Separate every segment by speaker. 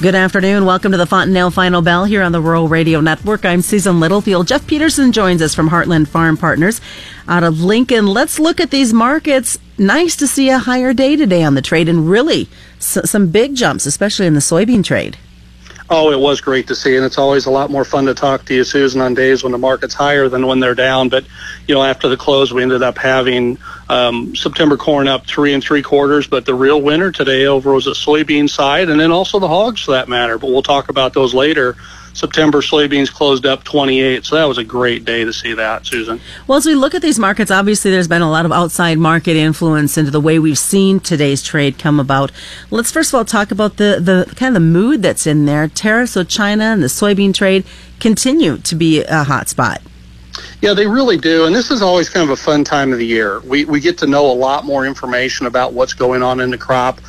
Speaker 1: Good afternoon. Welcome to the Fontanelle Final Bell here on the Rural Radio Network. I'm Susan Littlefield. Jeff Peterson joins us from Heartland Farm Partners out of Lincoln. Let's look at these markets. Nice to see a higher day today on the trade and really some big jumps, especially in the soybean trade.
Speaker 2: Oh, it was great to see, and it's always a lot more fun to talk to you, Susan, on days when the market's higher than when they're down. But you know, after the close, we ended up having um, September corn up three and three quarters. But the real winner today over was the soybean side, and then also the hogs for that matter. But we'll talk about those later. September soybeans closed up 28. So that was a great day to see that, Susan.
Speaker 1: Well, as we look at these markets, obviously there's been a lot of outside market influence into the way we've seen today's trade come about. Let's first of all talk about the, the kind of the mood that's in there. Tariffs with China and the soybean trade continue to be a hot spot.
Speaker 2: Yeah, they really do. And this is always kind of a fun time of the year. We, we get to know a lot more information about what's going on in the crop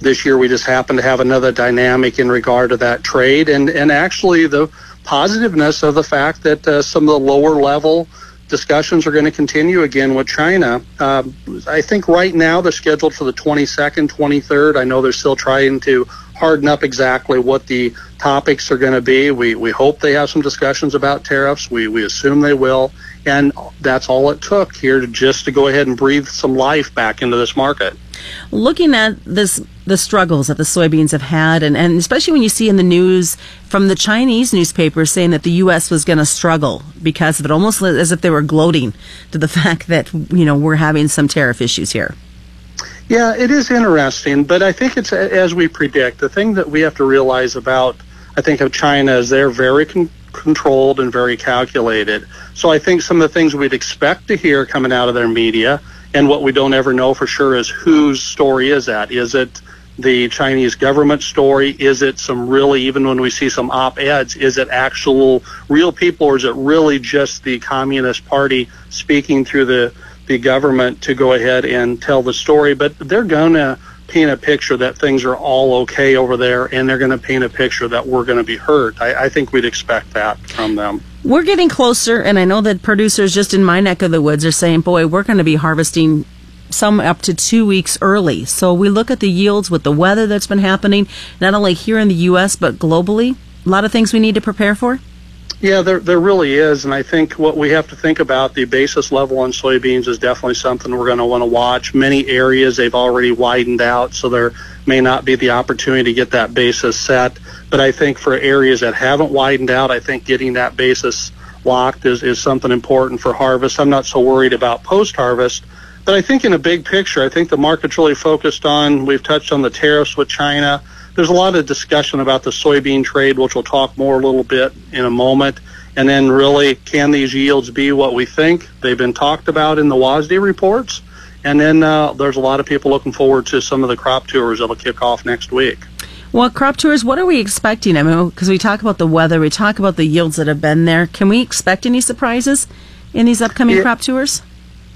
Speaker 2: this year we just happen to have another dynamic in regard to that trade and, and actually the positiveness of the fact that uh, some of the lower level discussions are going to continue again with China. Uh, I think right now they're scheduled for the 22nd, 23rd. I know they're still trying to harden up exactly what the topics are going to be. We, we hope they have some discussions about tariffs. We, we assume they will. And that's all it took here to just to go ahead and breathe some life back into this market.
Speaker 1: Looking at this, the struggles that the soybeans have had, and, and especially when you see in the news from the Chinese newspapers saying that the U.S. was going to struggle because of it, almost as if they were gloating to the fact that you know we're having some tariff issues here.
Speaker 2: Yeah, it is interesting, but I think it's as we predict. The thing that we have to realize about, I think, of China is they're very con- controlled and very calculated. So I think some of the things we'd expect to hear coming out of their media and what we don't ever know for sure is whose story is that? Is it the Chinese government story? Is it some really, even when we see some op eds, is it actual real people or is it really just the Communist Party speaking through the, the government to go ahead and tell the story? But they're going to paint a picture that things are all okay over there and they're going to paint a picture that we're going to be hurt. I, I think we'd expect that from them.
Speaker 1: We're getting closer, and I know that producers just in my neck of the woods are saying, boy, we're going to be harvesting some up to two weeks early. So we look at the yields with the weather that's been happening, not only here in the U.S., but globally. A lot of things we need to prepare for.
Speaker 2: Yeah, there there really is, and I think what we have to think about the basis level on soybeans is definitely something we're going to want to watch. Many areas they've already widened out, so there may not be the opportunity to get that basis set. But I think for areas that haven't widened out, I think getting that basis locked is, is something important for harvest. I'm not so worried about post harvest. But I think in a big picture, I think the market's really focused on, we've touched on the tariffs with China there's a lot of discussion about the soybean trade, which we'll talk more a little bit in a moment. And then really, can these yields be what we think? They've been talked about in the WASDE reports. And then uh, there's a lot of people looking forward to some of the crop tours that'll kick off next week.
Speaker 1: Well, crop tours, what are we expecting? I mean, because we talk about the weather, we talk about the yields that have been there. Can we expect any surprises in these upcoming yeah. crop tours?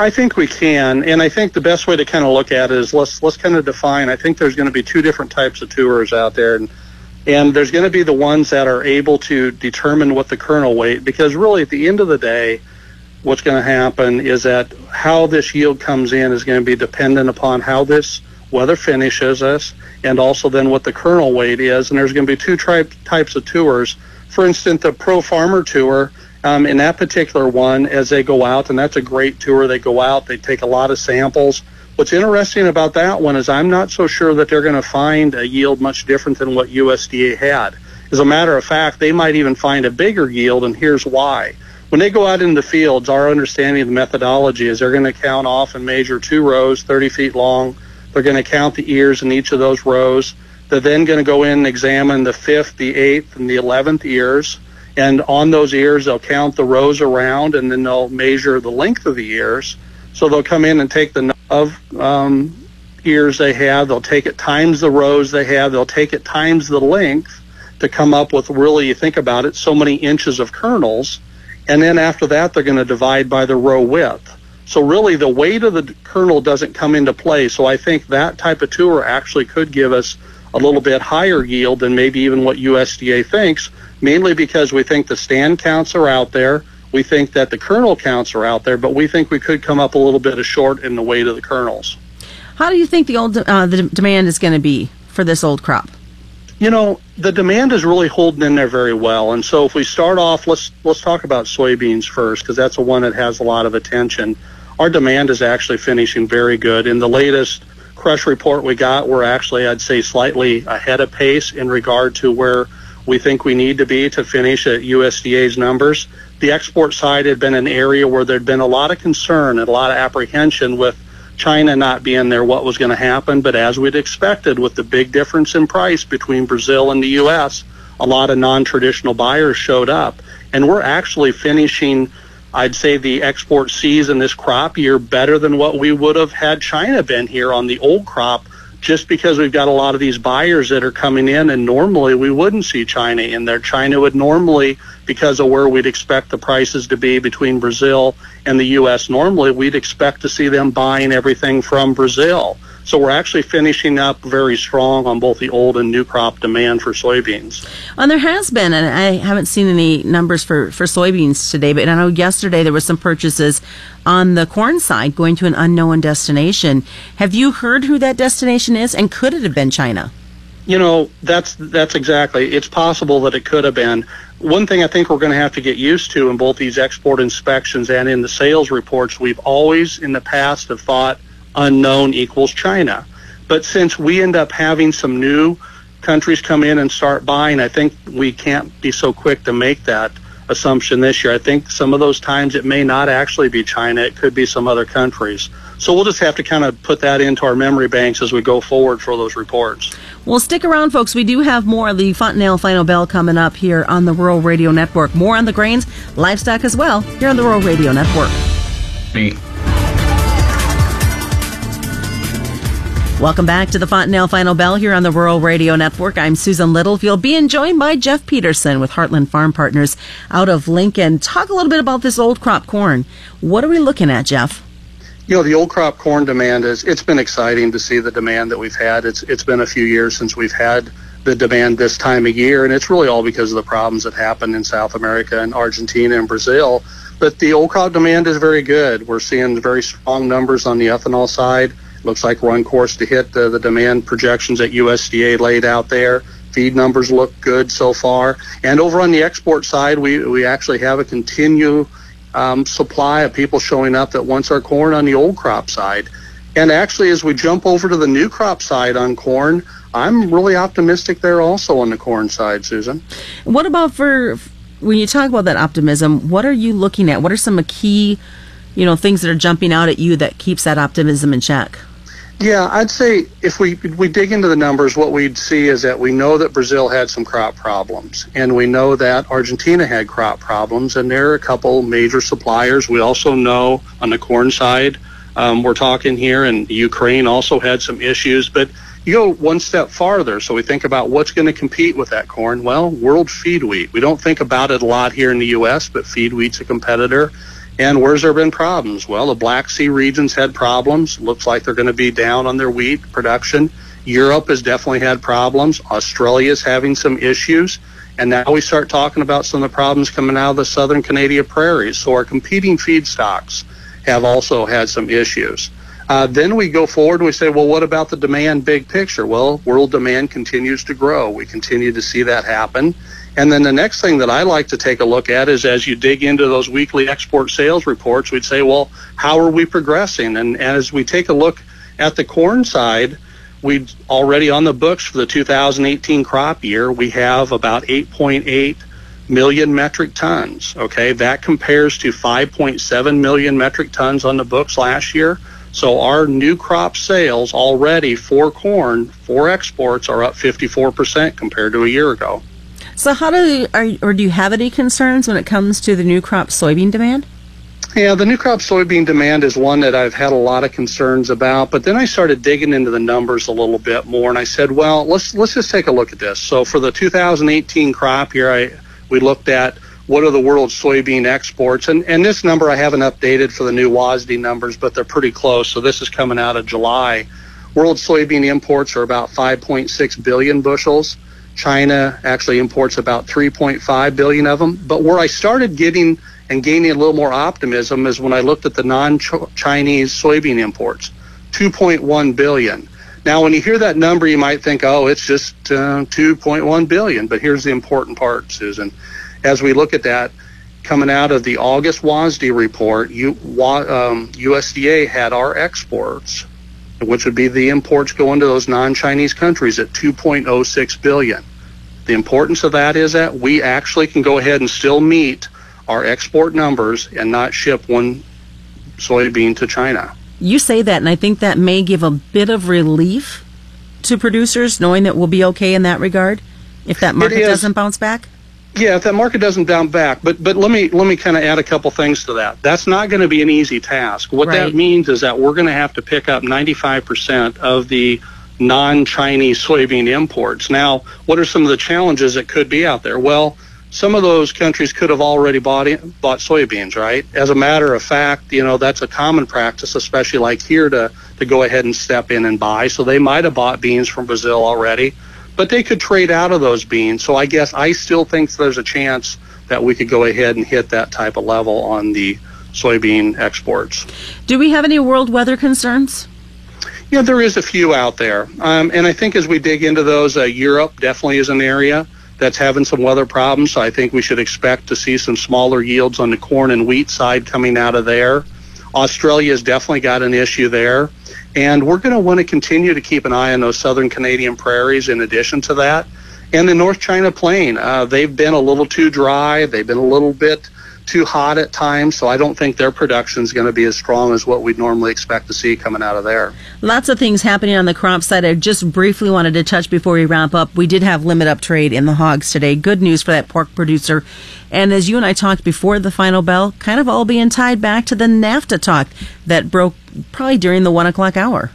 Speaker 2: I think we can, and I think the best way to kind of look at it is let's let's kind of define. I think there's going to be two different types of tours out there, and and there's going to be the ones that are able to determine what the kernel weight, because really at the end of the day, what's going to happen is that how this yield comes in is going to be dependent upon how this weather finishes us, and also then what the kernel weight is. And there's going to be two tri- types of tours. For instance, the pro farmer tour um, in that particular one as they go out, and that's a great tour. They go out, they take a lot of samples. What's interesting about that one is I'm not so sure that they're going to find a yield much different than what USDA had. As a matter of fact, they might even find a bigger yield, and here's why. When they go out in the fields, our understanding of the methodology is they're going to count off and measure two rows, 30 feet long. They're going to count the ears in each of those rows. They're then going to go in and examine the fifth, the eighth, and the eleventh ears. And on those ears, they'll count the rows around and then they'll measure the length of the ears. So they'll come in and take the number of um, ears they have, they'll take it times the rows they have, they'll take it times the length to come up with really, you think about it, so many inches of kernels. And then after that, they're going to divide by the row width. So really, the weight of the kernel doesn't come into play. So I think that type of tour actually could give us a little bit higher yield than maybe even what USDA thinks, mainly because we think the stand counts are out there. We think that the kernel counts are out there, but we think we could come up a little bit of short in the weight of the kernels.
Speaker 1: How do you think the old uh, the demand is going to be for this old crop?
Speaker 2: You know, the demand is really holding in there very well. And so if we start off, let's let's talk about soybeans first because that's the one that has a lot of attention. Our demand is actually finishing very good. In the latest crush report we got, we're actually, I'd say, slightly ahead of pace in regard to where we think we need to be to finish at USDA's numbers. The export side had been an area where there'd been a lot of concern and a lot of apprehension with China not being there, what was going to happen. But as we'd expected, with the big difference in price between Brazil and the U.S., a lot of non-traditional buyers showed up, and we're actually finishing. I'd say the export season this crop year better than what we would have had China been here on the old crop just because we've got a lot of these buyers that are coming in and normally we wouldn't see China in there. China would normally, because of where we'd expect the prices to be between Brazil and the U.S., normally we'd expect to see them buying everything from Brazil. So we're actually finishing up very strong on both the old and new crop demand for soybeans.
Speaker 1: And there has been, and I haven't seen any numbers for, for soybeans today, but I know yesterday there were some purchases on the corn side going to an unknown destination. Have you heard who that destination is, and could it have been China?
Speaker 2: You know, that's that's exactly. It's possible that it could have been. One thing I think we're going to have to get used to in both these export inspections and in the sales reports, we've always in the past have thought unknown equals China. But since we end up having some new countries come in and start buying, I think we can't be so quick to make that assumption this year. I think some of those times it may not actually be China, it could be some other countries. So we'll just have to kind of put that into our memory banks as we go forward for those reports.
Speaker 1: Well, stick around, folks. We do have more of the Fontanelle Final Bell coming up here on the Rural Radio Network. More on the grains, livestock as well, here on the Rural Radio Network. Me. Welcome back to the Fontanelle Final Bell here on the Rural Radio Network. I'm Susan Littlefield, being joined by Jeff Peterson with Heartland Farm Partners out of Lincoln. Talk a little bit about this old crop corn. What are we looking at, Jeff?
Speaker 2: You know, the old crop corn demand is, it's been exciting to see the demand that we've had. It's, it's been a few years since we've had the demand this time of year, and it's really all because of the problems that happened in South America and Argentina and Brazil. But the old crop demand is very good. We're seeing very strong numbers on the ethanol side. Looks like we're on course to hit the, the demand projections that USDA laid out there. Feed numbers look good so far. And over on the export side, we, we actually have a continued um, supply of people showing up that wants our corn on the old crop side. And actually, as we jump over to the new crop side on corn, I'm really optimistic there also on the corn side, Susan.
Speaker 1: What about for when you talk about that optimism? What are you looking at? What are some key, you know, things that are jumping out at you that keeps that optimism in check?
Speaker 2: Yeah, I'd say if we we dig into the numbers, what we'd see is that we know that Brazil had some crop problems, and we know that Argentina had crop problems, and there are a couple major suppliers. We also know on the corn side, um, we're talking here, and Ukraine also had some issues, but you go one step farther. So we think about what's going to compete with that corn. Well, world feed wheat. We don't think about it a lot here in the U.S., but feed wheat's a competitor. And where's there been problems? Well, the Black Sea region's had problems. Looks like they're going to be down on their wheat production. Europe has definitely had problems. Australia's having some issues. And now we start talking about some of the problems coming out of the southern Canadian prairies. So our competing feedstocks have also had some issues. Uh, then we go forward and we say, well, what about the demand big picture? Well, world demand continues to grow. We continue to see that happen. And then the next thing that I like to take a look at is as you dig into those weekly export sales reports, we'd say, well, how are we progressing? And as we take a look at the corn side, we already on the books for the 2018 crop year, we have about 8.8 million metric tons. Okay, that compares to 5.7 million metric tons on the books last year. So our new crop sales already for corn for exports are up 54% compared to a year ago.
Speaker 1: So, how do are, or do you have any concerns when it comes to the new crop soybean demand?
Speaker 2: Yeah, the new crop soybean demand is one that I've had a lot of concerns about. But then I started digging into the numbers a little bit more, and I said, well, let's let's just take a look at this. So for the 2018 crop year, I we looked at what are the world's soybean exports, and and this number I haven't updated for the new WASDE numbers, but they're pretty close. So this is coming out of July. World soybean imports are about 5.6 billion bushels. China actually imports about 3.5 billion of them. But where I started getting and gaining a little more optimism is when I looked at the non-Chinese soybean imports, 2.1 billion. Now, when you hear that number, you might think, oh, it's just uh, 2.1 billion. But here's the important part, Susan. As we look at that, coming out of the August WASDE report, U, um, USDA had our exports, which would be the imports going to those non-Chinese countries, at 2.06 billion. The importance of that is that we actually can go ahead and still meet our export numbers and not ship one soybean to China.
Speaker 1: You say that, and I think that may give a bit of relief to producers knowing that we'll be okay in that regard if that market doesn't bounce back.
Speaker 2: Yeah, if that market doesn't bounce back, but but let me let me kind of add a couple things to that. That's not going to be an easy task. What right. that means is that we're going to have to pick up 95% of the non-Chinese soybean imports. Now, what are some of the challenges that could be out there? Well, some of those countries could have already bought in, bought soybeans, right? As a matter of fact, you know that's a common practice, especially like here to to go ahead and step in and buy. So they might have bought beans from Brazil already, but they could trade out of those beans. So I guess I still think there's a chance that we could go ahead and hit that type of level on the soybean exports.
Speaker 1: Do we have any world weather concerns?
Speaker 2: Yeah, there is a few out there, um, and I think as we dig into those, uh, Europe definitely is an area that's having some weather problems. So I think we should expect to see some smaller yields on the corn and wheat side coming out of there. Australia's definitely got an issue there. And we're going to want to continue to keep an eye on those southern Canadian prairies in addition to that. And the North China Plain, uh, they've been a little too dry. They've been a little bit too hot at times, so I don't think their production is going to be as strong as what we'd normally expect to see coming out of there.
Speaker 1: Lots of things happening on the crop side. I just briefly wanted to touch before we wrap up. We did have limit up trade in the hogs today. Good news for that pork producer. And as you and I talked before the final bell, kind of all being tied back to the NAFTA talk that broke probably during the one o'clock hour.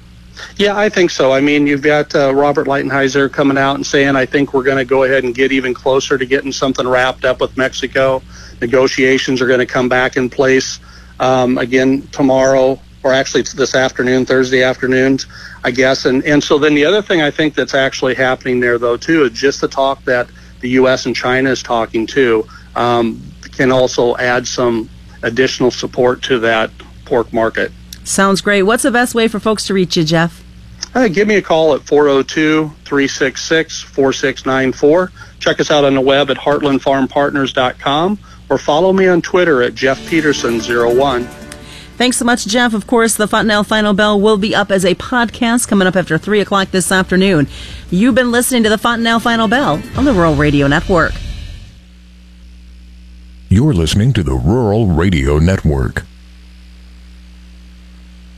Speaker 2: Yeah, I think so. I mean, you've got uh, Robert Lighthizer coming out and saying, I think we're going to go ahead and get even closer to getting something wrapped up with Mexico. Negotiations are going to come back in place um, again tomorrow, or actually this afternoon, Thursday afternoon, I guess. And and so then the other thing I think that's actually happening there, though, too, is just the talk that the U.S. and China is talking to um, can also add some additional support to that pork market.
Speaker 1: Sounds great. What's the best way for folks to reach you, Jeff?
Speaker 2: Uh, give me a call at 402 366 4694. Check us out on the web at heartlandfarmpartners.com or follow me on Twitter at Jeff Peterson01.
Speaker 1: Thanks so much, Jeff. Of course, the Fontanelle Final Bell will be up as a podcast coming up after 3 o'clock this afternoon. You've been listening to the Fontanelle Final Bell on the Rural Radio Network.
Speaker 3: You're listening to the Rural Radio Network.